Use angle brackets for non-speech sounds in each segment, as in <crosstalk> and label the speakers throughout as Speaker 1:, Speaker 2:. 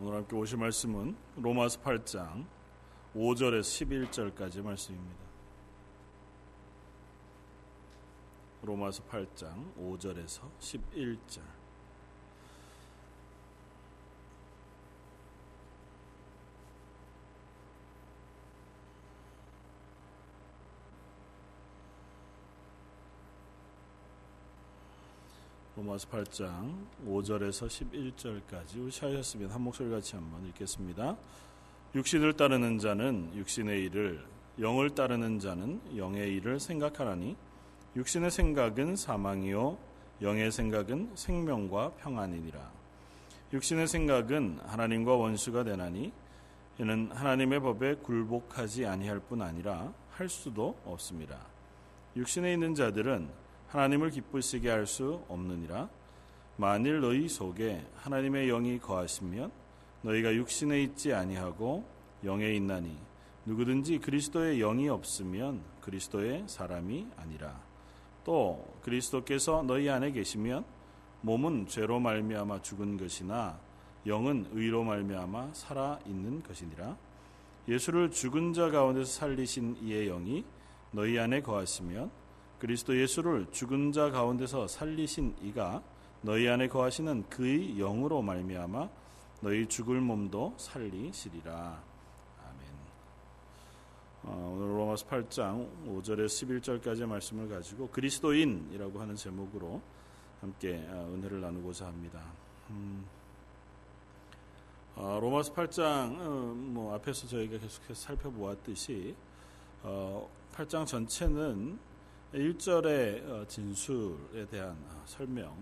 Speaker 1: 오늘 함께 오실 말씀은 로마서 8장 5절에서 11절까지 말씀입니다. 로마서 8장 5절에서 11절. 로마서 8장 5절에서 11절까지 우리 찾으셨으면 한 목소리 같이 한번 읽겠습니다. 육신을 따르는 자는 육신의 일을 영을 따르는 자는 영의 일을 생각하라니 육신의 생각은 사망이요 영의 생각은 생명과 평안이니라. 육신의 생각은 하나님과 원수가 되나니 이는 하나님의 법에 굴복하지 아니할 뿐 아니라 할 수도 없습니다. 육신에 있는 자들은 하나님을 기쁘시게 할 수 없느니라. 만일 너희 속에 하나님의 영이 거하시면 너희가 육신에 있지 아니하고 영에 있나니 누구든지 그리스도의 영이 없으면 그리스도의 사람이 아니라. 또 그리스도께서 너희 안에 계시면 몸은 죄로 말미암아 죽은 것이나 영은 의로 말미암아 살아 있는 것이니라. 예수를 죽은 자 가운데서 살리신 이의 영이 너희 안에 거하시면 그리스도 예수를 죽은 자 가운데서 살리신 이가 너희 안에 거하시는 그의 영으로 말미암아 너희 죽을 몸도 살리시리라. 아멘. 어, 오늘 로마서 8장 5절에 11절까지의 말씀을 가지고 그리스도인이라고 하는 제목으로 함께 어, 은혜를 나누고자 합니다. 음, 어, 로마서 8장 어, 뭐 앞에서 저희가 계속해서 살펴보았듯이 8장 전체는 1절의 어, 진술에 대한 어, 설명을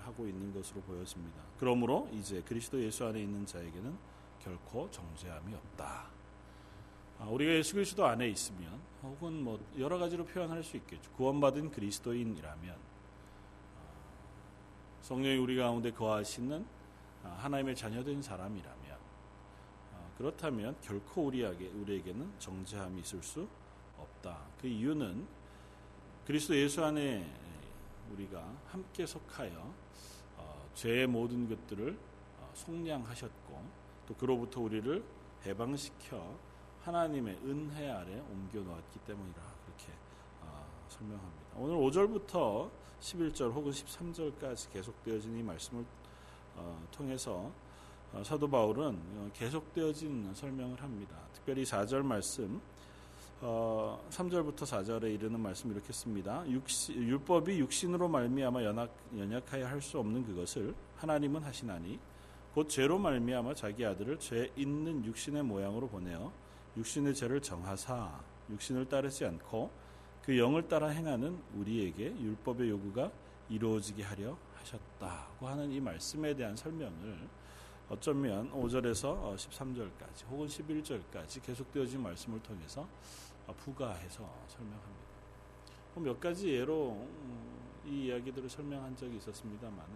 Speaker 1: 하고 있는 것으로 보여집니다. 그러므로 이제 그리스도 예수 안에 있는 자에게는 결코 정죄함이 없다. 아, 우리가 예수 그리스도 안에 있으면 혹은 뭐 여러 가지로 표현할 수 있겠죠. 구원받은 그리스도인이라면 아, 성령이 우리 가운데 거하시는 아, 하나님의 자녀된 사람이라면 그렇다면 결코 우리에게 우리에게는 정죄함이 있을 수 없다. 그 이유는 그리스도 예수 안에 우리가 함께 속하여 어, 죄의 모든 것들을 어, 속량하셨고 또 그로부터 우리를 해방시켜 하나님의 은혜 아래 옮겨 놓았기 때문이라 그렇게 어, 설명합니다. 오늘 5절부터 11절 혹은 13절까지 계속되어진 이 말씀을 어, 통해서 어, 사도 바울은 어, 계속되어진 설명을 합니다. 특별히 4절 말씀 어, 3절부터 4절에 이르는 말씀 이렇게 씁니다. 육시, 율법이 육신으로 말미암아 연약, 연약하여 할 수 없는 그것을 하나님은 하시나니 곧 죄로 말미암아 자기 아들을 죄 있는 육신의 모양으로 보내어 육신의 죄를 정하사 육신을 따르지 않고 그 영을 따라 행하는 우리에게 율법의 요구가 이루어지게 하려 하셨다고 하는 이 말씀에 대한 설명을 어쩌면 5절에서 13절까지 혹은 11절까지 계속되어진 말씀을 통해서 부가해서 설명합니다. 몇 가지 예로 음, 이 이야기들을 설명한 적이 있었습니다만은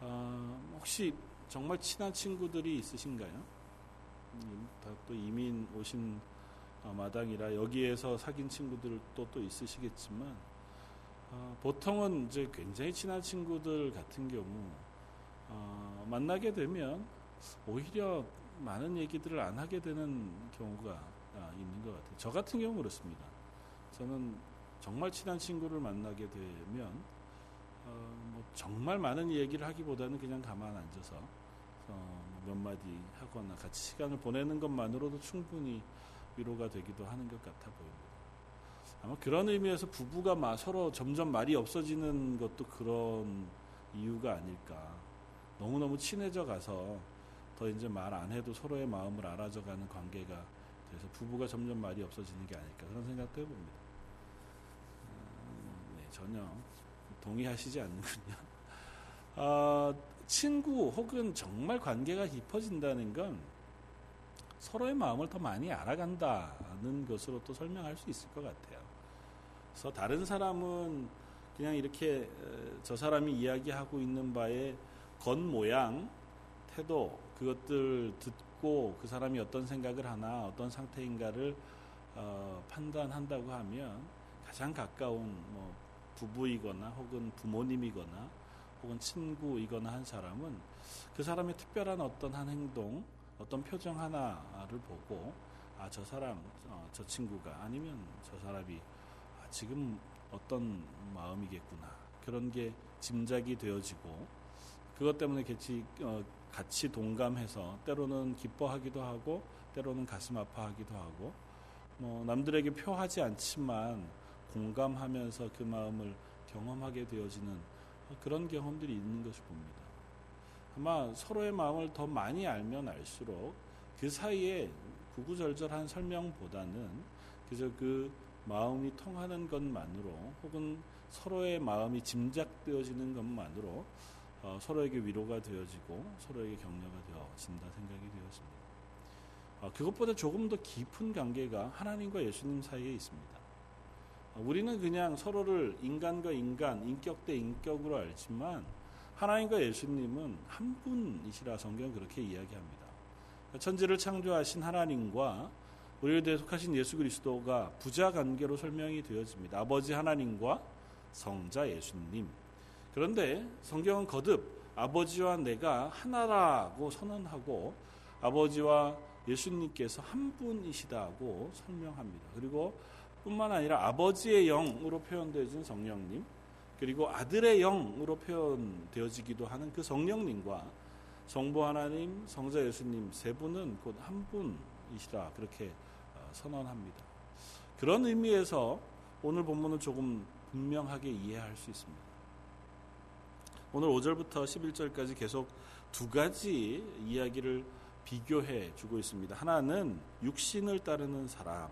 Speaker 1: 어, 혹시 정말 친한 친구들이 있으신가요? 음, 또 이민 오신 어, 마당이라 여기에서 사귄 친구들도 또 있으시겠지만 어, 보통은 이제 굉장히 친한 친구들 같은 경우 어, 만나게 되면 오히려 많은 얘기들을 안 하게 되는 경우가 아, 있는 것 같아요. 저 같은 경우 그렇습니다. 저는 정말 친한 친구를 만나게 되면 어, 뭐 정말 많은 얘기를 하기보다는 그냥 가만 앉아서 어, 몇 마디 하거나 같이 시간을 보내는 것만으로도 충분히 위로가 되기도 하는 것 같아 보입니다. 아마 그런 의미에서 부부가 막 서로 점점 말이 없어지는 것도 그런 이유가 아닐까. 너무너무 친해져 가서 더 이제 말 안 해도 서로의 마음을 알아져 가는 관계가 그래서 부부가 점점 말이 없어지는 게 아닐까 그런 생각도 해봅니다. 음, 네, 전혀 동의하시지 않는군요. 어, <laughs> 친구 혹은 정말 관계가 깊어진다는 건 서로의 마음을 더 많이 알아간다는 것으로 또 설명할 수 있을 것 같아요. 그래서 다른 사람은 그냥 이렇게 저 사람이 이야기하고 있는 바의 겉모양, 태도, 그것들 듣고 듣고 그 사람이 어떤 생각을 하나 어떤 상태인가를 어, 판단한다고 하면 가장 가까운 뭐 부부이거나 혹은 부모님이거나 혹은 친구이거나 한 사람은 그 사람의 특별한 어떤 한 행동, 어떤 표정 하나를 보고 아 저 사람, 어, 저 친구가 아니면 저 사람이 아, 지금 어떤 마음이겠구나. 그런 게 짐작이 되어지고 그것 때문에 같이, 어, 같이 동감해서 때로는 기뻐하기도 하고 때로는 가슴 아파하기도 하고 뭐 남들에게 표하지 않지만 공감하면서 그 마음을 경험하게 되어지는 그런 경험들이 있는 것을 봅니다. 아마 서로의 마음을 더 많이 알면 알수록 그 사이에 구구절절한 설명보다는 그저 그 마음이 통하는 것만으로 혹은 서로의 마음이 짐작되어지는 것만으로 어, 서로에게 위로가 되어지고 서로에게 격려가 되어진다 생각이 되었습니다. 어, 그것보다 조금 더 깊은 관계가 하나님과 예수님 사이에 있습니다. 어, 우리는 그냥 서로를 인간과 인간, 인격 대 인격으로 알지만 하나님과 예수님은 한 분이시라 성경 그렇게 이야기합니다. 천지를 창조하신 하나님과 우리를 대속하신 예수 그리스도가 부자 관계로 설명이 되어집니다. 아버지 하나님과 성자 예수님. 그런데 성경은 거듭 아버지와 내가 하나라고 선언하고 아버지와 예수님께서 한 분이시다고 설명합니다. 그리고 뿐만 아니라 아버지의 영으로 표현되어진 성령님, 그리고 아들의 영으로 표현되어지기도 하는 그 성령님과 성부 하나님, 성자 예수님 세 분은 곧 한 분이시라 그렇게 어, 선언합니다. 그런 의미에서 오늘 본문은 조금 분명하게 이해할 수 있습니다. 오늘 5절부터 11절까지 계속 두 가지 이야기를 비교해 주고 있습니다. 하나는 육신을 따르는 사람,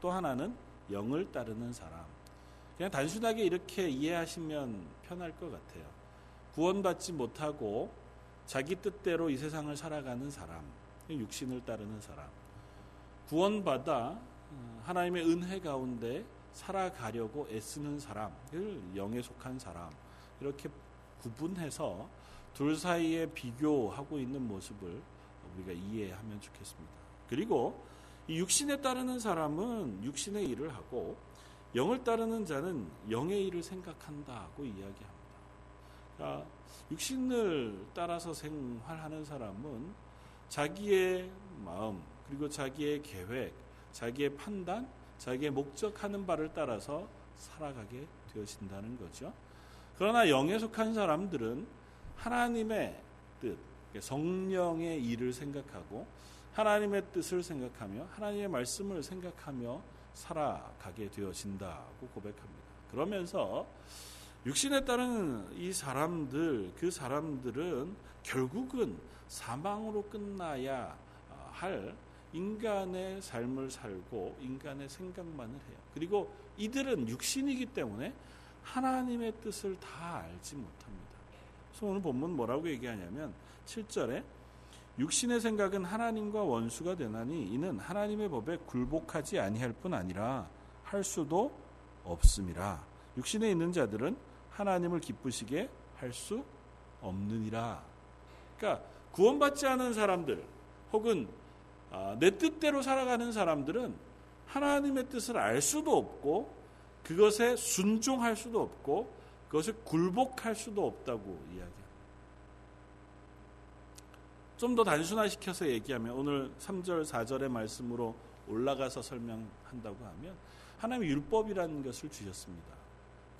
Speaker 1: 또 하나는 영을 따르는 사람. 그냥 단순하게 이렇게 이해하시면 편할 것 같아요. 구원받지 못하고 자기 뜻대로 이 세상을 살아가는 사람, 육신을 따르는 사람. 구원받아 어, 하나님의 은혜 가운데 살아가려고 애쓰는 사람을 영에 속한 사람. 이렇게 구분해서 둘 사이에 비교하고 있는 모습을 우리가 이해하면 좋겠습니다. 그리고 이 육신에 따르는 사람은 육신의 일을 하고 영을 따르는 자는 영의 일을 생각한다고 이야기합니다. 그러니까 육신을 따라서 생활하는 사람은 자기의 마음 그리고 자기의 계획, 자기의 판단, 자기의 목적하는 바를 따라서 살아가게 되어진다는 거죠. 그러나 영에 속한 사람들은 하나님의 뜻, 성령의 일을 생각하고 하나님의 뜻을 생각하며 하나님의 말씀을 생각하며 살아가게 되어진다고 고백합니다. 그러면서 육신에 따른 이 사람들, 그 사람들은 결국은 사망으로 끝나야 할 인간의 삶을 살고 인간의 생각만을 해요. 그리고 이들은 육신이기 때문에 하나님의 뜻을 다 알지 못합니다. 그래서 오늘 본문 뭐라고 얘기하냐면 7절에 육신의 생각은 하나님과 원수가 되나니 이는 하나님의 법에 굴복하지 아니할 뿐 아니라 할 수도 없음이라. 육신에 있는 자들은 하나님을 기쁘시게 할 수 없느니라. 그러니까 구원받지 않은 사람들 혹은 아, 내 뜻대로 살아가는 사람들은 하나님의 뜻을 알 수도 없고 그것에 순종할 수도 없고 그것에 굴복할 수도 없다고 이야기합니다. 좀 더 단순화시켜서 얘기하면 오늘 3절, 4절의 말씀으로 올라가서 설명한다고 하면 하나님의 율법이라는 것을 주셨습니다.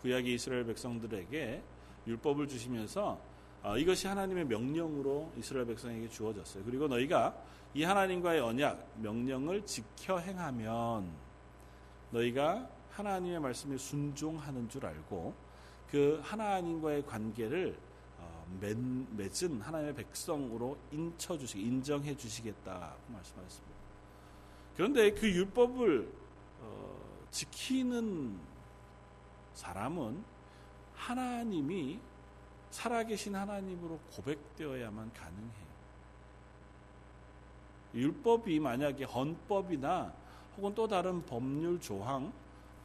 Speaker 1: 구약의 이스라엘 백성들에게 율법을 주시면서 어, 이것이 하나님의 명령으로 이스라엘 백성에게 주어졌어요. 그리고 너희가 이 하나님과의 언약, 명령을 지켜 행하면 너희가 하나님의 말씀에 순종하는 줄 알고 그 하나님과의 관계를 어, 맺은 하나님의 백성으로 인쳐 주시 인정해 주시겠다고 말씀하셨습니다. 그런데 그 율법을 어, 지키는 사람은 하나님이 살아계신 하나님으로 고백되어야만 가능해요. 율법이 만약에 헌법이나 혹은 또 다른 법률 조항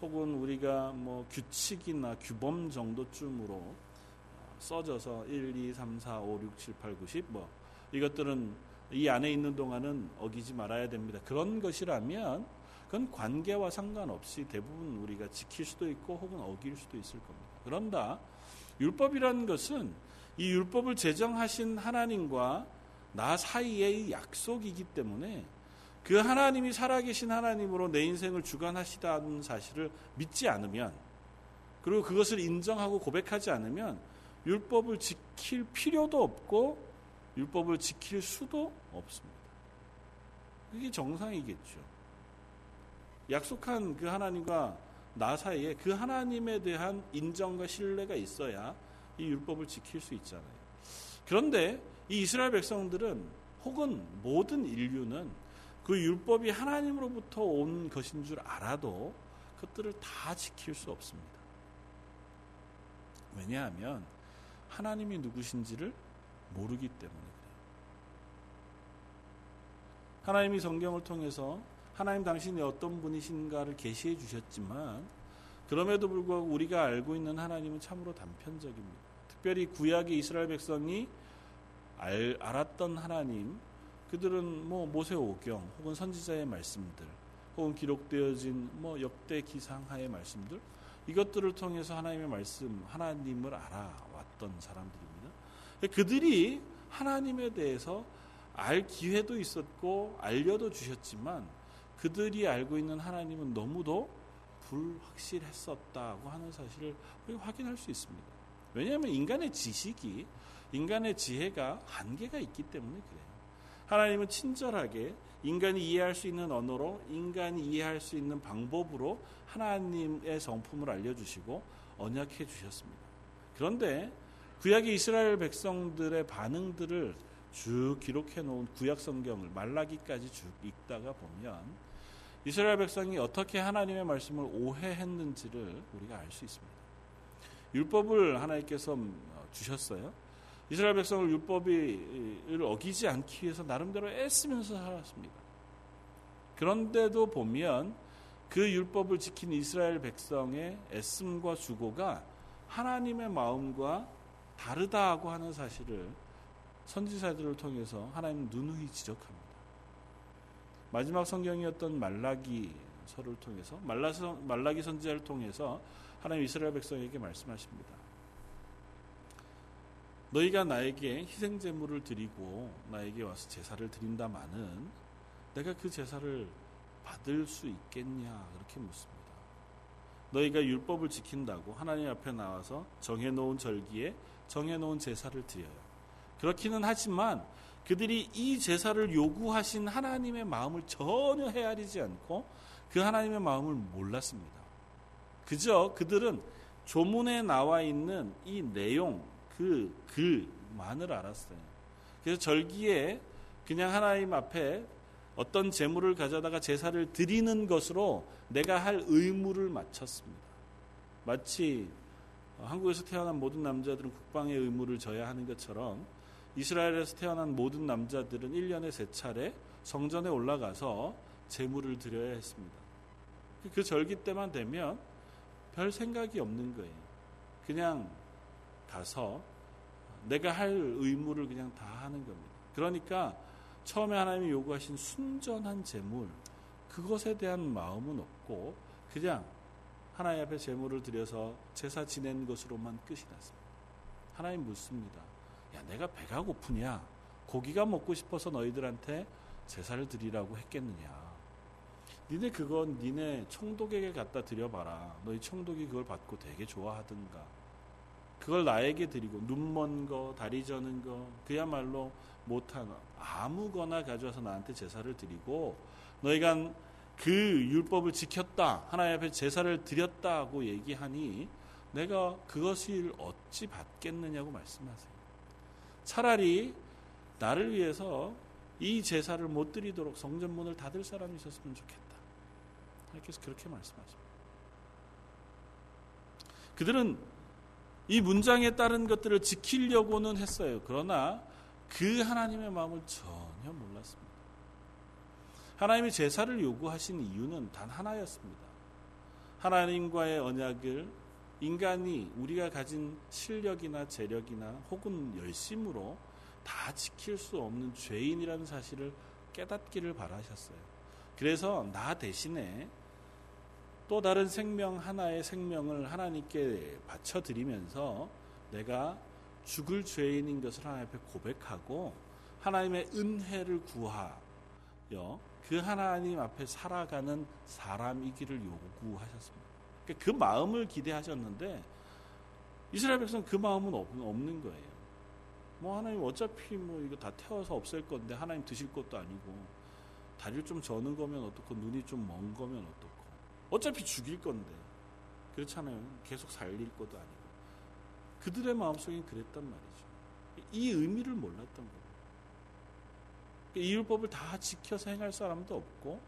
Speaker 1: 혹은 우리가 뭐 규칙이나 규범 정도쯤으로 어, 써져서 1, 2, 3, 4, 5, 6, 7, 8, 9, 10 뭐 이것들은 이 안에 있는 동안은 어기지 말아야 됩니다. 그런 것이라면 그건 관계와 상관없이 대부분 우리가 지킬 수도 있고 혹은 어길 수도 있을 겁니다. 그런다 율법이라는 것은 이 율법을 제정하신 하나님과 나 사이의 약속이기 때문에 그 하나님이 살아계신 하나님으로 내 인생을 주관하시다는 사실을 믿지 않으면 그리고 그것을 인정하고 고백하지 않으면 율법을 지킬 필요도 없고 율법을 지킬 수도 없습니다. 이게 정상이겠죠. 약속한 그 하나님과 나 사이에 그 하나님에 대한 인정과 신뢰가 있어야 이 율법을 지킬 수 있잖아요. 그런데 이 이스라엘 백성들은 혹은 모든 인류는 그 율법이 하나님으로부터 온 것인 줄 알아도 그것들을 다 지킬 수 없습니다. 왜냐하면 하나님이 누구신지를 모르기 때문에 그래요. 하나님이 성경을 통해서 하나님 당신이 어떤 분이신가를 계시해 주셨지만 그럼에도 불구하고 우리가 알고 있는 하나님은 참으로 단편적입니다. 특별히 구약의 이스라엘 백성이 알, 알았던 하나님, 그들은 뭐 모세오경 혹은 선지자의 말씀들, 혹은 기록되어진 뭐 역대 기상하의 말씀들, 이것들을 통해서 하나님의 말씀, 하나님을 알아왔던 사람들입니다. 그들이 하나님에 대해서 알 기회도 있었고 알려도 주셨지만 그들이 알고 있는 하나님은 너무도 불확실했었다고 하는 사실을 확인할 수 있습니다. 왜냐하면 인간의 지식이 인간의 지혜가 한계가 있기 때문에 그래요. 하나님은 친절하게 인간이 이해할 수 있는 언어로 인간이 이해할 수 있는 방법으로 하나님의 성품을 알려주시고 언약해 주셨습니다. 그런데 구약의 이스라엘 백성들의 반응들을 쭉 기록해 놓은 구약 성경을 말라기까지 쭉 읽다가 보면 이스라엘 백성이 어떻게 하나님의 말씀을 오해했는지를 우리가 알 수 있습니다. 율법을 하나님께서 주셨어요. 이스라엘 백성을 율법을 어기지 않기 위해서 나름대로 애쓰면서 살았습니다. 그런데도 보면 그 율법을 지킨 이스라엘 백성의 애씀과 수고가 하나님의 마음과 다르다고 하는 사실을 선지자들을 통해서 하나님 누누이 지적합니다. 마지막 성경이었던 말라기서를 통해서 말라기 선지자를 통해서 하나님 이스라엘 백성에게 말씀하십니다. 너희가 나에게 희생 제물을 드리고 나에게 와서 제사를 드린다마는 내가 그 제사를 받을 수 있겠냐 그렇게 묻습니다. 너희가 율법을 지킨다고 하나님 앞에 나와서 정해놓은 절기에 정해놓은 제사를 드려요. 그렇기는 하지만 그들이 이 제사를 요구하신 하나님의 마음을 전혀 헤아리지 않고 그 하나님의 마음을 몰랐습니다. 그저 그들은 조문에 나와 있는 이 내용, 그 글만을 알았어요. 그래서 절기에 그냥 하나님 앞에 어떤 재물을 가져다가 제사를 드리는 것으로 내가 할 의무를 마쳤습니다. 마치 한국에서 태어난 모든 남자들은 국방의 의무를 져야 하는 것처럼 이스라엘에서 태어난 모든 남자들은 1년에 세 차례 성전에 올라가서 제물을 드려야 했습니다. 그 절기 때만 되면 별 생각이 없는 거예요. 그냥 가서 내가 할 의무를 그냥 다 하는 겁니다. 그러니까 처음에 하나님이 요구하신 순전한 제물 그것에 대한 마음은 없고 그냥 하나님 앞에 제물을 드려서 제사 지낸 것으로만 끝이 났습니다. 하나님 묻습니다. 야, 내가 배가 고프냐? 고기가 먹고 싶어서 너희들한테 제사를 드리라고 했겠느냐? 니네 그건 니네 총독에게 갖다 드려봐라. 너희 총독이 그걸 받고 되게 좋아하든가. 그걸 나에게 드리고 눈먼 거, 다리 저는 거, 그야말로 못한 아무거나 가져와서 나한테 제사를 드리고 너희가 그 율법을 지켰다. 하나님 앞에 제사를 드렸다고 얘기하니 내가 그것을 어찌 받겠느냐고 말씀하세요. 차라리 나를 위해서 이 제사를 못 드리도록 성전 문을 닫을 사람이 있었으면 좋겠다. 하나님께서 그렇게 말씀하십니다. 그들은 이 문장에 따른 것들을 지키려고는 했어요. 그러나 그 하나님의 마음을 전혀 몰랐습니다. 하나님이 제사를 요구하신 이유는 단 하나였습니다. 하나님과의 언약을 인간이 우리가 가진 실력이나 재력이나 혹은 열심으로 다 지킬 수 없는 죄인이라는 사실을 깨닫기를 바라셨어요. 그래서 나 대신에 또 다른 생명 하나의 생명을 하나님께 바쳐드리면서 내가 죽을 죄인인 것을 하나님 앞에 고백하고 하나님의 은혜를 구하여 그 하나님 앞에 살아가는 사람이기를 요구하셨습니다. 그러니까 그 마음을 기대하셨는데 이스라엘 백성은 그 마음은 없는 거예요. 뭐 하나님 어차피 뭐 이거 다 태워서 없앨 건데 하나님 드실 것도 아니고 다리를 좀 저는 거면 어떻고 눈이 좀 먼 거면 어떻고 어차피 죽일 건데 그렇잖아요. 계속 살릴 것도 아니고 그들의 마음속엔 그랬단 말이죠. 이 의미를 몰랐던 거예요. 이 율법을 다 지켜서 행할 사람도 없고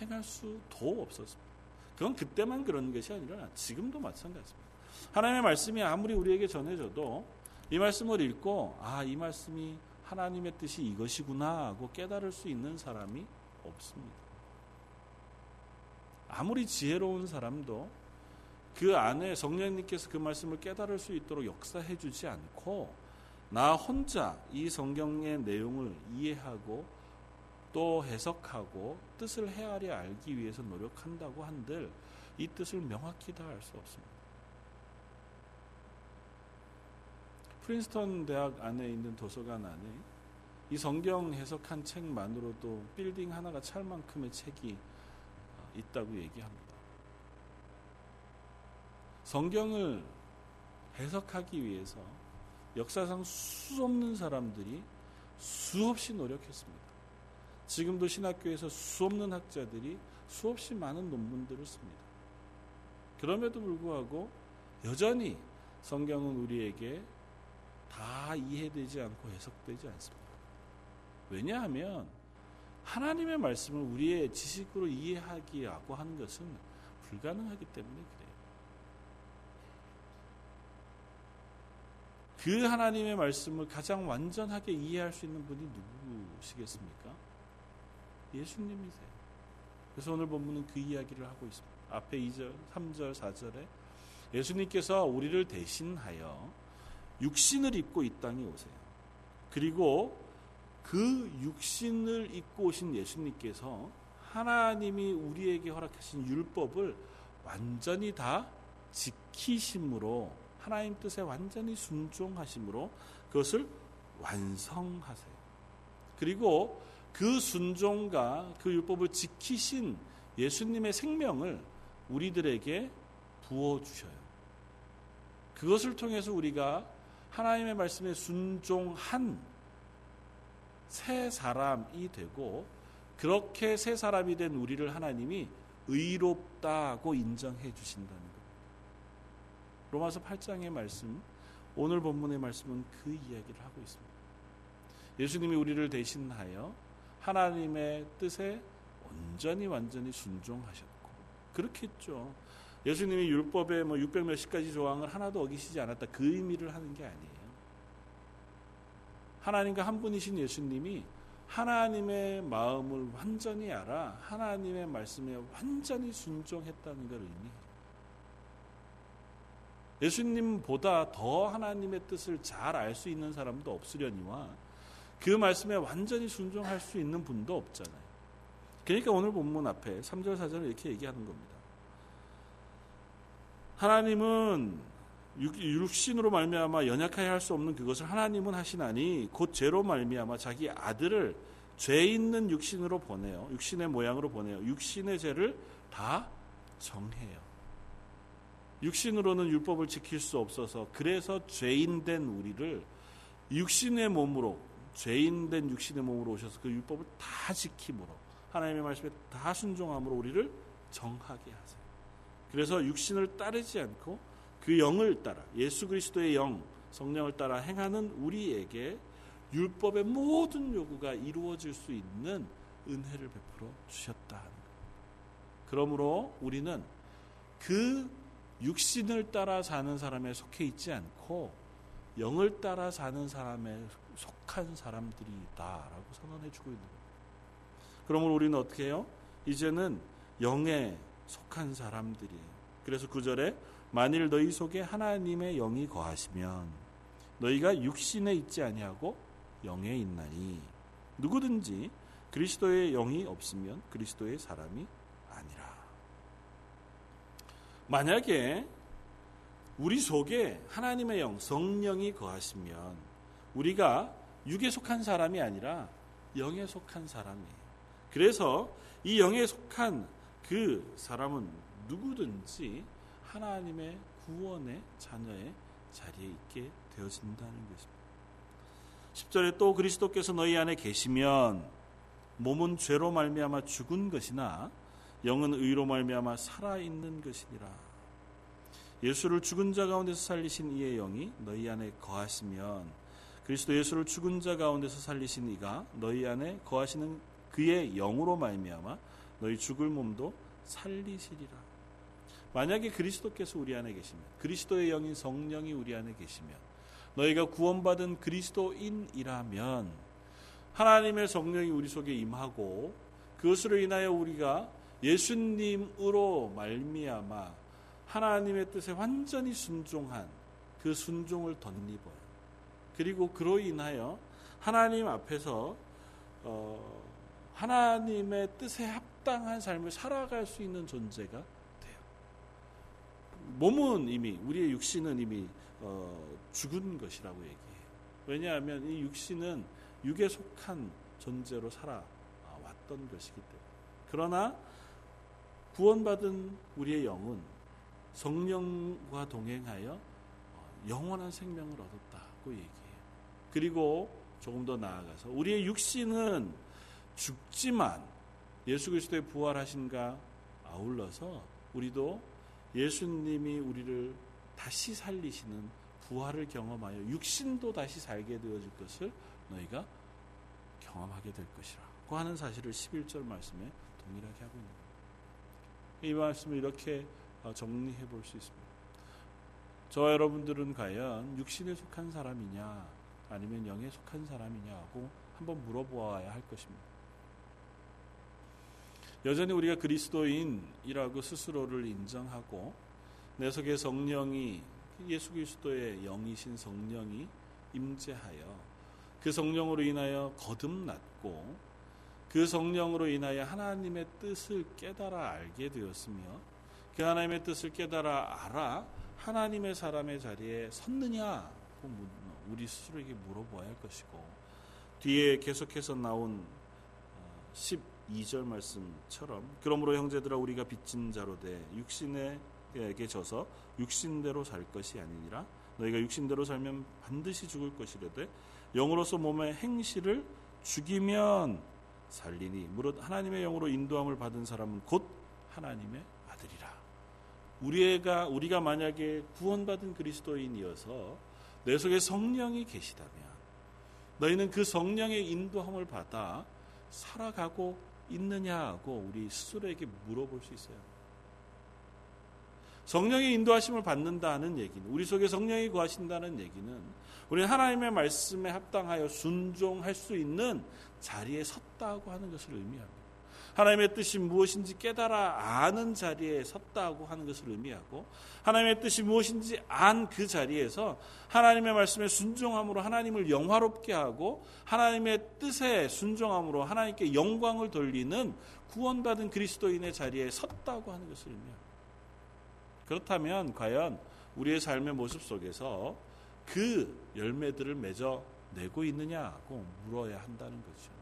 Speaker 1: 행할 수도 없었습니다. 그건 그때만 그런 것이 아니라 지금도 마찬가지입니다. 하나님의 말씀이 아무리 우리에게 전해져도 이 말씀을 읽고 아, 이 말씀이 하나님의 뜻이 이것이구나 하고 깨달을 수 있는 사람이 없습니다. 아무리 지혜로운 사람도 그 안에 성령님께서 그 말씀을 깨달을 수 있도록 역사해 주지 않고 나 혼자 이 성경의 내용을 이해하고 또 해석하고 뜻을 헤아려 알기 위해서 노력한다고 한들 이 뜻을 명확히 다 알 수 없습니다. 프린스턴 대학 안에 있는 도서관 안에 이 성경 해석한 책만으로도 빌딩 하나가 찰 만큼의 책이 어, 있다고 얘기합니다. 성경을 해석하기 위해서 역사상 수없는 사람들이 수없이 노력했습니다. 지금도 신학교에서 수없는 학자들이 수없이 많은 논문들을 씁니다. 그럼에도 불구하고 여전히 성경은 우리에게 다 이해되지 않고 해석되지 않습니다. 왜냐하면 하나님의 말씀을 우리의 지식으로 이해하기하고 하는 것은 불가능하기 때문에 그래요. 그 하나님의 말씀을 가장 완전하게 이해할 수 있는 분이 누구시겠습니까? 예수님이세요. 그래서 오늘 본문은 그 이야기를 하고 있습니다. 앞에 2절, 3절, 4절에 예수님께서 우리를 대신하여 육신을 입고 이 땅에 오세요. 그리고 그 육신을 입고 오신 예수님께서 하나님이 우리에게 허락하신 율법을 완전히 다 지키심으로 하나님 뜻에 완전히 순종하심으로 그것을 완성하세요. 그리고 그 순종과 그 율법을 지키신 예수님의 생명을 우리들에게 부어 주셔요. 그것을 통해서 우리가 하나님의 말씀에 순종한 새 사람이 되고 그렇게 새 사람이 된 우리를 하나님이 의롭다고 인정해 주신다는 것. 로마서 8장의 말씀, 오늘 본문의 말씀은 그 이야기를 하고 있습니다. 예수님이 우리를 대신하여 하나님의 뜻에 온전히 완전히 순종하셨고 그렇겠죠. 예수님이 율법의 뭐600 몇십 가지 조항을 하나도 어기시지 않았다. 그 의미를 하는 게 아니에요. 하나님과 한 분이신 예수님이 하나님의 마음을 완전히 알아 하나님의 말씀에 완전히 순종했다는 걸 의미해요. 예수님보다 더 하나님의 뜻을 잘 알 수 있는 사람도 없으려니와 그 말씀에 완전히 순종할 수 있는 분도 없잖아요. 그러니까 오늘 본문 앞에 3절 4절을 이렇게 얘기하는 겁니다. 하나님은 육신으로 말미암아 연약하여 할 수 없는 그것을 하나님은 하시나니 곧 죄로 말미암아 자기 아들을 죄 있는 육신으로 보내요. 육신의 모양으로 보내요. 육신의 죄를 다 정해요. 육신으로는 율법을 지킬 수 없어서 그래서 죄인된 우리를 육신의 몸으로 죄인된 육신의 몸으로 오셔서 그 율법을 다 지킴으로 하나님의 말씀에 다 순종함으로 우리를 정하게 하세요. 그래서 육신을 따르지 않고 그 영을 따라 예수 그리스도의 영 성령을 따라 행하는 우리에게 율법의 모든 요구가 이루어질 수 있는 은혜를 베풀어 주셨다. 그러므로 우리는 그 육신을 따라 사는 사람에 속해 있지 않고 영을 따라 사는 사람에 속한 사람들이다라고 선언해 주고 있는 겁니다. 그러므로 우리는 어떻게 해요? 이제는 영에 속한 사람들이에요. 그래서 구절에 만일 너희 속에 하나님의 영이 거하시면 너희가 육신에 있지 아니하고 영에 있나니 누구든지 그리스도의 영이 없으면 그리스도의 사람이 아니라. 만약에 우리 속에 하나님의 영, 성령이 거하시면 우리가 육에 속한 사람이 아니라 영에 속한 사람이에요. 그래서 이 영에 속한 그 사람은 누구든지 하나님의 구원의 자녀의 자리에 있게 되어진다는 것입니다. 10절에 또 그리스도께서 너희 안에 계시면 몸은 죄로 말미암아 죽은 것이나 영은 의로 말미암아 살아 있는 것이니라. 예수를 죽은 자 가운데서 살리신 이의 영이 너희 안에 거하시면 그리스도 예수를 죽은 자 가운데서 살리신 이가 너희 안에 거하시는 그의 영으로 말미암아 너희 죽을 몸도 살리시리라. 만약에 그리스도께서 우리 안에 계시면 그리스도의 영인 성령이 우리 안에 계시면 너희가 구원받은 그리스도인이라면 하나님의 성령이 우리 속에 임하고 그것으로 인하여 우리가 예수님으로 말미암아 하나님의 뜻에 완전히 순종한 그 순종을 덧입어요. 그리고 그로 인하여 하나님 앞에서 어, 하나님의 뜻에 합당한 삶을 살아갈 수 있는 존재가. 몸은 이미 우리의 육신은 이미 어, 죽은 것이라고 얘기해요. 왜냐하면 이 육신은 육에 속한 존재로 살아왔던 것이기 때문에. 그러나 구원받은 우리의 영은 성령과 동행하여 어, 영원한 생명을 얻었다고 얘기해요. 그리고 조금 더 나아가서 우리의 육신은 죽지만 예수 그리스도의 부활하신가 아울러서 우리도 예수님이 우리를 다시 살리시는 부활을 경험하여 육신도 다시 살게 되어질 것을 너희가 경험하게 될 것이라고 하는 사실을 11절 말씀에 동일하게 하고 있는 거예요. 이 말씀을 이렇게 어, 정리해 볼 수 있습니다. 저와 여러분들은 과연 육신에 속한 사람이냐 아니면 영에 속한 사람이냐고 한번 물어보아야 할 것입니다. 여전히 우리가 그리스도인이라고 스스로를 인정하고 내 속에 성령이 예수 그리스도의 영이신 성령이 임재하여 그 성령으로 인하여 거듭났고 그 성령으로 인하여 하나님의 뜻을 깨달아 알게 되었으며 그 하나님의 뜻을 깨달아 알아 하나님의 사람의 자리에 섰느냐고 우리 스스로에게 물어봐야 할 것이고 뒤에 계속해서 나온 12절 어, 말씀처럼 그러므로 형제들아 우리가 빚진 자로 돼 육신에게 져서 육신대로 살 것이 아니니라 너희가 육신대로 살면 반드시 죽을 것이려되 영으로서 몸의 행실을 죽이면 살리니 무릇 하나님의 영으로 인도함을 받은 사람은 곧 하나님의 아들이라. 우리가 우리가 만약에 구원받은 그리스도인이어서 내 속에 성령이 계시다면 너희는 그 성령의 인도함을 받아 살아가고 있느냐고 우리 스스로에게 물어볼 수 있어요. 성령의 인도하심을 받는다는 얘기는 우리 속에 성령이 거하신다는 얘기는 우리는 하나님의 말씀에 합당하여 순종할 수 있는 자리에 섰다고 하는 것을 의미합니다. 하나님의 뜻이 무엇인지 깨달아 아는 자리에 섰다고 하는 것을 의미하고 하나님의 뜻이 무엇인지 안 그 자리에서 하나님의 말씀에 순종함으로 하나님을 영화롭게 하고 하나님의 뜻에 순종함으로 하나님께 영광을 돌리는 구원받은 그리스도인의 자리에 섰다고 하는 것을 의미합니다. 그렇다면 과연 우리의 삶의 모습 속에서 그 열매들을 맺어 내고 있느냐고 물어야 한다는 거죠.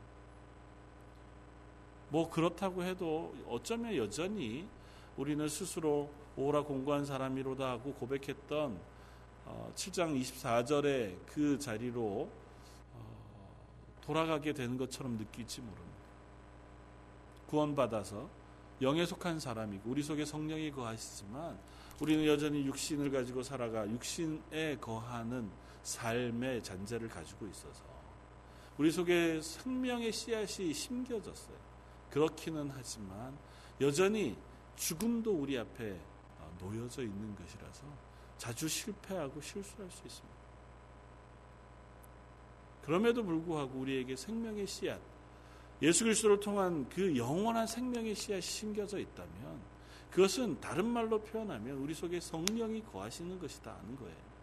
Speaker 1: 뭐 그렇다고 해도 어쩌면 여전히 우리는 스스로 오라 공부한 사람이로다 하고 고백했던 7장 어, 24절의 그 자리로 어, 돌아가게 되는 것처럼 느낄지 모릅니다. 구원받아서 영에 속한 사람이고 우리 속에 성령이 거하시지만 우리는 여전히 육신을 가지고 살아가 육신에 거하는 삶의 잔재를 가지고 있어서 우리 속에 생명의 씨앗이 심겨졌어요. 그렇기는 하지만 여전히 죽음도 우리 앞에 어, 놓여져 있는 것이라서 자주 실패하고 실수할 수 있습니다. 그럼에도 불구하고 우리에게 생명의 씨앗, 예수 그리스도를 통한 그 영원한 생명의 씨앗이 심겨져 있다면 그것은 다른 말로 표현하면 우리 속에 성령이 거하시는 것이다 하는 거예요.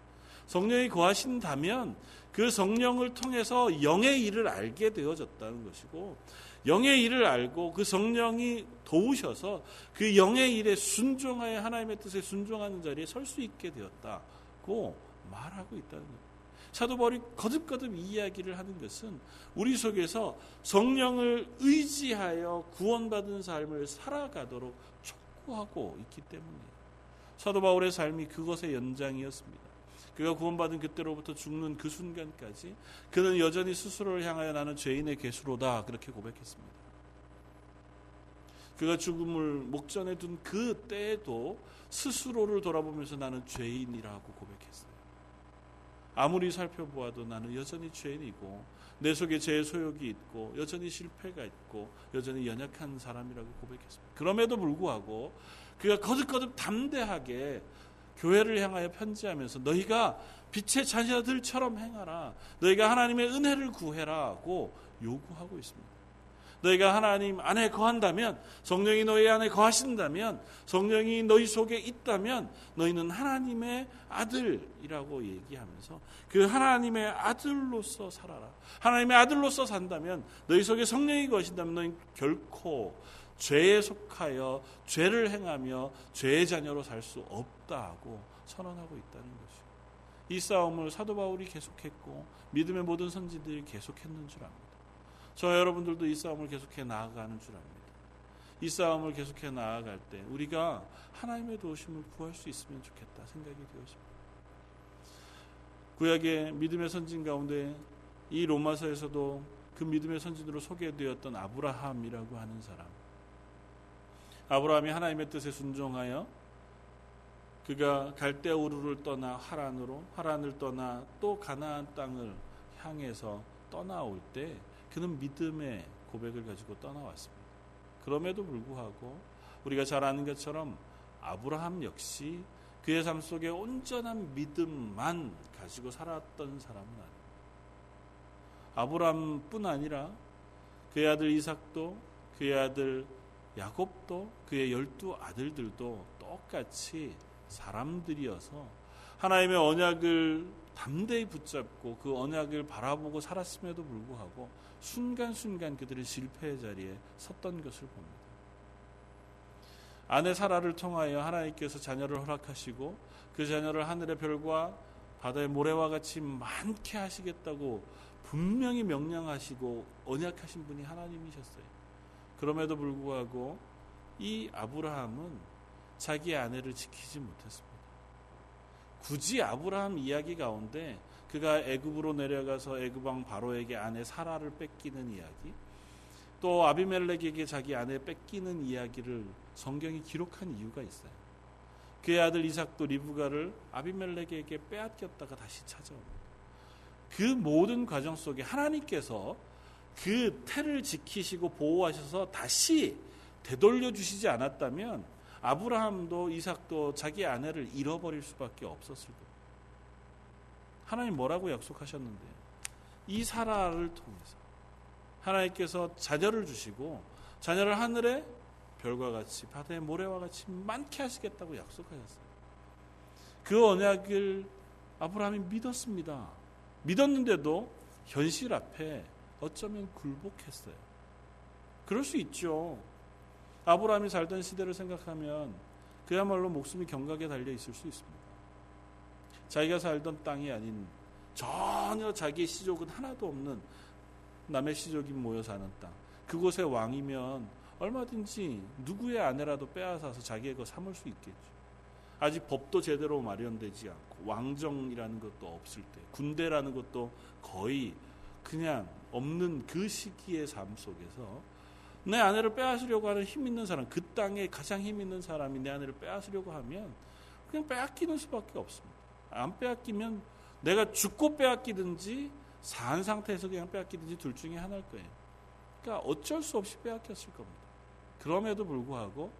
Speaker 1: 성령이 거하신다면 그 성령을 통해서 영의 일을 알게 되어졌다는 것이고 영의 일을 알고 그 성령이 도우셔서 그 영의 일에 순종하여 하나님의 뜻에 순종하는 자리에 설 수 있게 되었다고 말하고 있다는 거예요. 사도 바울이 거듭거듭 이야기를 하는 것은 우리 속에서 성령을 의지하여 구원받은 삶을 살아가도록 촉구하고 있기 때문이에요. 사도 바울의 삶이 그것의 연장이었습니다. 그가 구원받은 그때로부터 죽는 그 순간까지 그는 여전히 스스로를 향하여 나는 죄인의 개수로다 그렇게 고백했습니다. 그가 죽음을 목전에 둔 그 때에도 스스로를 돌아보면서 나는 죄인이라고 고백했어요. 아무리 살펴보아도 나는 여전히 죄인이고 내 속에 죄의 소욕이 있고 여전히 실패가 있고 여전히 연약한 사람이라고 고백했습니다. 그럼에도 불구하고 그가 거듭거듭 담대하게 교회를 향하여 편지하면서 너희가 빛의 자녀들처럼 행하라. 너희가 하나님의 은혜를 구해라고 요구하고 있습니다. 너희가 하나님 안에 거한다면 성령이 너희 안에 거하신다면 성령이 너희 속에 있다면 너희는 하나님의 아들이라고 얘기하면서 그 하나님의 아들로서 살아라. 하나님의 아들로서 산다면 너희 속에 성령이 거하신다면 너희 결코 죄에 속하여 죄를 행하며 죄의 자녀로 살 수 없다고 선언하고 있다는 것이요. 이 싸움을 사도 바울이 계속했고 믿음의 모든 선지들이 계속했는 줄 압니다. 저 여러분들도 이 싸움을 계속해 나아가는 줄 압니다. 이 싸움을 계속해 나아갈 때 우리가 하나님의 도우심을 구할 수 있으면 좋겠다 생각이 되었습니다. 구약의 믿음의 선진 가운데 이 로마서에서도 그 믿음의 선진으로 소개되었던 아브라함이라고 하는 사람. 아브라함이 하나님의 뜻에 순종하여 그가 갈대 우르를 떠나 하란으로 하란을 떠나 또 가나안 땅을 향해서 떠나올 때 그는 믿음의 고백을 가지고 떠나왔습니다. 그럼에도 불구하고 우리가 잘 아는 것처럼 아브라함 역시 그의 삶 속에 온전한 믿음만 가지고 살았던 사람은 아니에요. 아브라함뿐 아니라 그의 아들 이삭도 그의 아들 야곱도 그의 열두 아들들도 똑같이 사람들이어서 하나님의 언약을 담대히 붙잡고 그 언약을 바라보고 살았음에도 불구하고 순간순간 그들의 실패의 자리에 섰던 것을 봅니다. 아내 사라를 통하여 하나님께서 자녀를 허락하시고 그 자녀를 하늘의 별과 바다의 모래와 같이 많게 하시겠다고 분명히 명령하시고 언약하신 분이 하나님이셨어요. 그럼에도 불구하고 이 아브라함은 자기 아내를 지키지 못했습니다. 굳이 아브라함 이야기 가운데 그가 애굽으로 내려가서 애굽 왕 바로에게 아내 사라를 뺏기는 이야기, 또 아비멜렉에게 자기 아내 뺏기는 이야기를 성경이 기록한 이유가 있어요. 그의 아들 이삭도 리브가를 아비멜렉에게 빼앗겼다가 다시 찾아옵니다. 그 모든 과정 속에 하나님께서 그 태를 지키시고 보호하셔서 다시 되돌려 주시지 않았다면 아브라함도 이삭도 자기 아내를 잃어버릴 수밖에 없었을 거예요. 하나님 뭐라고 약속하셨는데 이 사라를 통해서 하나님께서 자녀를 주시고 자녀를 하늘에 별과 같이 바다의 모래와 같이 많게 하시겠다고 약속하셨어요. 그 언약을 아브라함이 믿었습니다. 믿었는데도 현실 앞에 어쩌면 굴복했어요. 그럴 수 있죠. 아브라함이 살던 시대를 생각하면 그야말로 목숨이 경각에 달려 있을 수 있습니다. 자기가 살던 땅이 아닌 전혀 자기의 시족은 하나도 없는 남의 시족이 모여 사는 땅. 그곳의 왕이면 얼마든지 누구의 아내라도 빼앗아서 자기의 거 삼을 수 있겠죠. 아직 법도 제대로 마련되지 않고 왕정이라는 것도 없을 때 군대라는 것도 거의 그냥 없는 그 시기의 삶 속에서 내 아내를 빼앗으려고 하는 힘 있는 사람, 그 땅에 가장 힘 있는 사람이 내 아내를 빼앗으려고 하면 그냥 빼앗기는 수밖에 없습니다. 안 빼앗기면 내가 죽고 빼앗기든지 산 상태에서 그냥 빼앗기든지 둘 중에 하나일 거예요. 그러니까 어쩔 수 없이 빼앗겼을 겁니다. 그럼에도 불구하고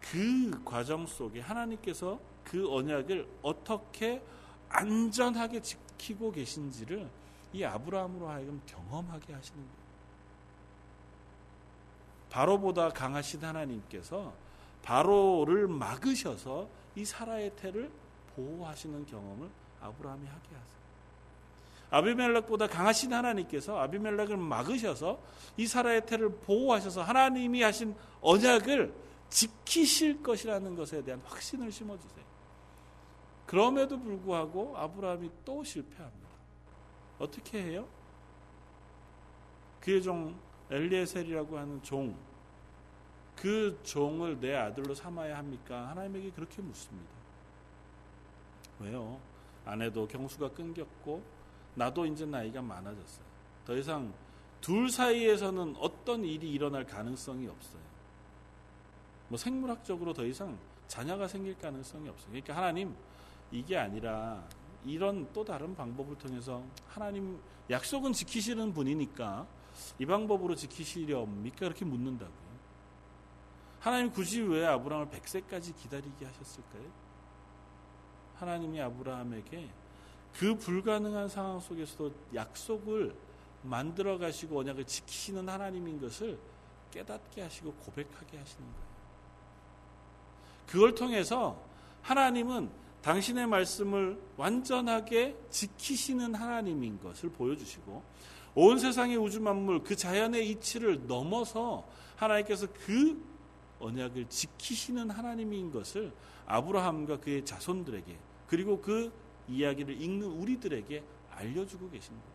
Speaker 1: 그 과정 속에 하나님께서 그 언약을 어떻게 안전하게 지키고 계신지를 이 아브라함으로 하여금 경험하게 하시는 거예요. 바로보다 강하신 하나님께서 바로를 막으셔서 이 사라의 태를 보호하시는 경험을 아브라함이 하게 하세요. 아비멜렉보다 강하신 하나님께서 아비멜렉을 막으셔서 이 사라의 태를 보호하셔서 하나님이 하신 언약을 지키실 것이라는 것에 대한 확신을 심어주세요. 그럼에도 불구하고 아브라함이 또 실패합니다. 어떻게 해요? 그의 종 엘리에셀이라고 하는 종, 그 종을 내 아들로 삼아야 합니까? 하나님에게 그렇게 묻습니다. 왜요? 아내도 경수가 끊겼고 나도 이제 나이가 많아졌어요. 더 이상 둘 사이에서는 어떤 일이 일어날 가능성이 없어요. 뭐 생물학적으로 더 이상 자녀가 생길 가능성이 없어요. 그러니까 하나님 이게 아니라 이런 또 다른 방법을 통해서 하나님 약속은 지키시는 분이니까 이 방법으려 지키시렵니까? 그렇게 묻는다고요. 하나님 굳이 왜 아브라함을 100세까지 기다리게 하셨을까요? 하나님이 아브라함에게 그 불가능한 상황 속에서도 약속을 만들어 가시고 언약을 지키시는 하나님인 것을 깨닫게 하시고 고백하게 하시는 거예요. 그걸 통해서 하나님은 당신의 말씀을 완전하게 지키시는 하나님인 것을 보여주시고 온 세상의 우주 만물 그 자연의 이치를 넘어서 하나님께서 그 언약을 지키시는 하나님인 것을 아브라함과 그의 자손들에게 그리고 그 이야기를 읽는 우리들에게 알려주고 계십니다.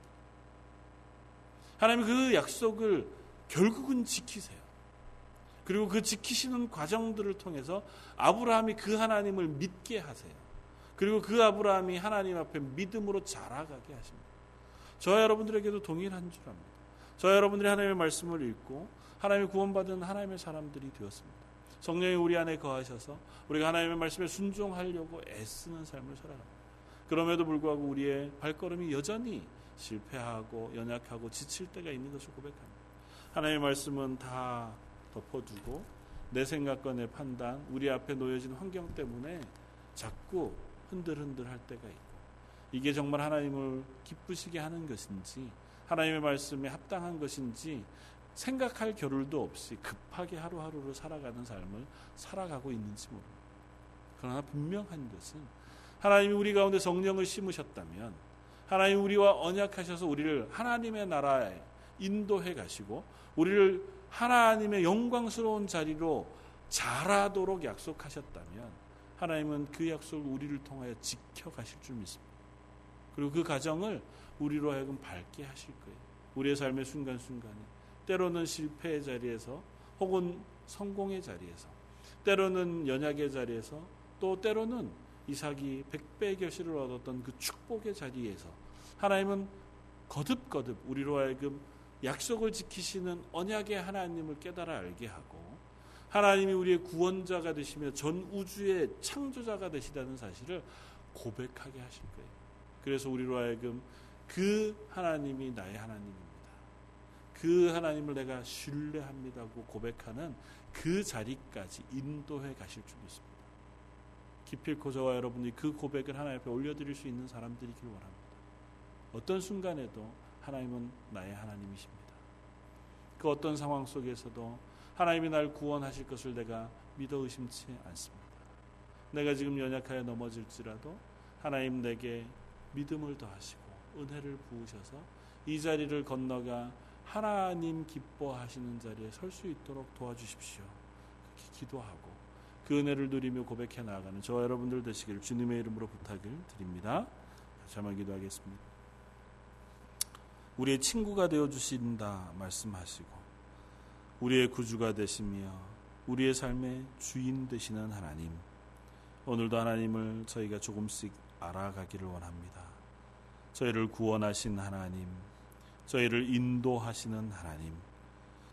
Speaker 1: 하나님 그 약속을 결국은 지키세요. 그리고 그 지키시는 과정들을 통해서 아브라함이 그 하나님을 믿게 하세요. 그리고 그 아브라함이 하나님 앞에 믿음으로 자라가게 하십니다. 저와 여러분들에게도 동일한 줄 압니다. 저와 여러분들이 하나님의 말씀을 읽고 하나님의 구원받은 하나님의 사람들이 되었습니다. 성령이 우리 안에 거하셔서 우리가 하나님의 말씀에 순종하려고 애쓰는 삶을 살아갑니다. 그럼에도 불구하고 우리의 발걸음이 여전히 실패하고 연약하고 지칠 때가 있는 것을 고백합니다. 하나님의 말씀은 다 덮어두고 내 생각과 내 판단, 우리 앞에 놓여진 환경 때문에 자꾸 흔들흔들 할 때가 있고 이게 정말 하나님을 기쁘시게 하는 것인지 하나님의 말씀에 합당한 것인지 생각할 겨를도 없이 급하게 하루하루를 살아가는 삶을 살아가고 있는지 모릅니다. 그러나 분명한 것은 하나님이 우리 가운데 성령을 심으셨다면 하나님 우리와 언약하셔서 우리를 하나님의 나라에 인도해 가시고 우리를 하나님의 영광스러운 자리로 자라도록 약속하셨다면 하나님은 그 약속을 우리를 통하여 지켜가실 줄 믿습니다. 그리고 그 가정을 우리로 하여금 밝게 하실 거예요. 우리의 삶의 순간순간에 때로는 실패의 자리에서 혹은 성공의 자리에서 때로는 연약의 자리에서 또 때로는 이삭이 백배의 결실을 얻었던 그 축복의 자리에서 하나님은 거듭거듭 우리로 하여금 약속을 지키시는 언약의 하나님을 깨달아 알게 하고 하나님이 우리의 구원자가 되시며 전 우주의 창조자가 되시다는 사실을 고백하게 하실 거예요. 그래서 우리로 하여금 그 하나님이 나의 하나님입니다. 그 하나님을 내가 신뢰합니다고 고백하는 그 자리까지 인도해 가실 줄 믿습니다. 기필코 저와 여러분이 그 고백을 하나님 앞에 올려드릴 수 있는 사람들이길 원합니다. 어떤 순간에도 하나님은 나의 하나님이십니다. 그 어떤 상황 속에서도 하나님이 날 구원하실 것을 내가 믿어 의심치 않습니다. 내가 지금 연약하여 넘어질지라도 하나님 내게 믿음을 더하시고 은혜를 부으셔서 이 자리를 건너가 하나님 기뻐하시는 자리에 설 수 있도록 도와주십시오. 그렇게 기도하고 그 은혜를 누리며 고백해 나아가는 저와 여러분들 되시기를 주님의 이름으로 부탁을 드립니다. 한번 기도하겠습니다. 우리의 친구가 되어 주신다 말씀하시고 우리의 구주가 되시며 우리의 삶의 주인 되시는 하나님 오늘도 하나님을 저희가 조금씩 알아가기를 원합니다. 저희를 구원하신 하나님, 저희를 인도하시는 하나님,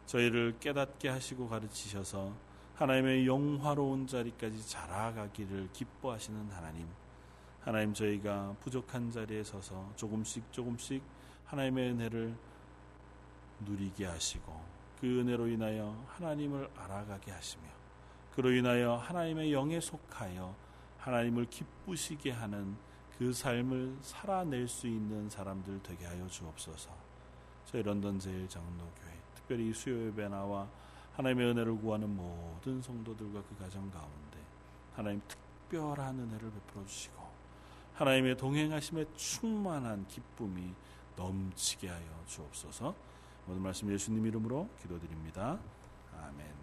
Speaker 1: 저희를 깨닫게 하시고 가르치셔서 하나님의 영화로운 자리까지 자라가기를 기뻐하시는 하나님. 하나님 저희가 부족한 자리에 서서 조금씩 조금씩 하나님의 은혜를 누리게 하시고 그 은혜로 인하여 하나님을 알아가게 하시며 그로 인하여 하나님의 영에 속하여 하나님을 기쁘시게 하는 그 삶을 살아낼 수 있는 사람들 되게 하여 주옵소서. 저희 런던 제일 장로교회 특별히 수요 예배 나와 하나님의 은혜를 구하는 모든 성도들과 그 가정 가운데 하나님 특별한 은혜를 베풀어 주시고 하나님의 동행하심에 충만한 기쁨이 넘치게 하여 주옵소서. 모든 말씀 예수님 이름으로 기도드립니다. 아멘.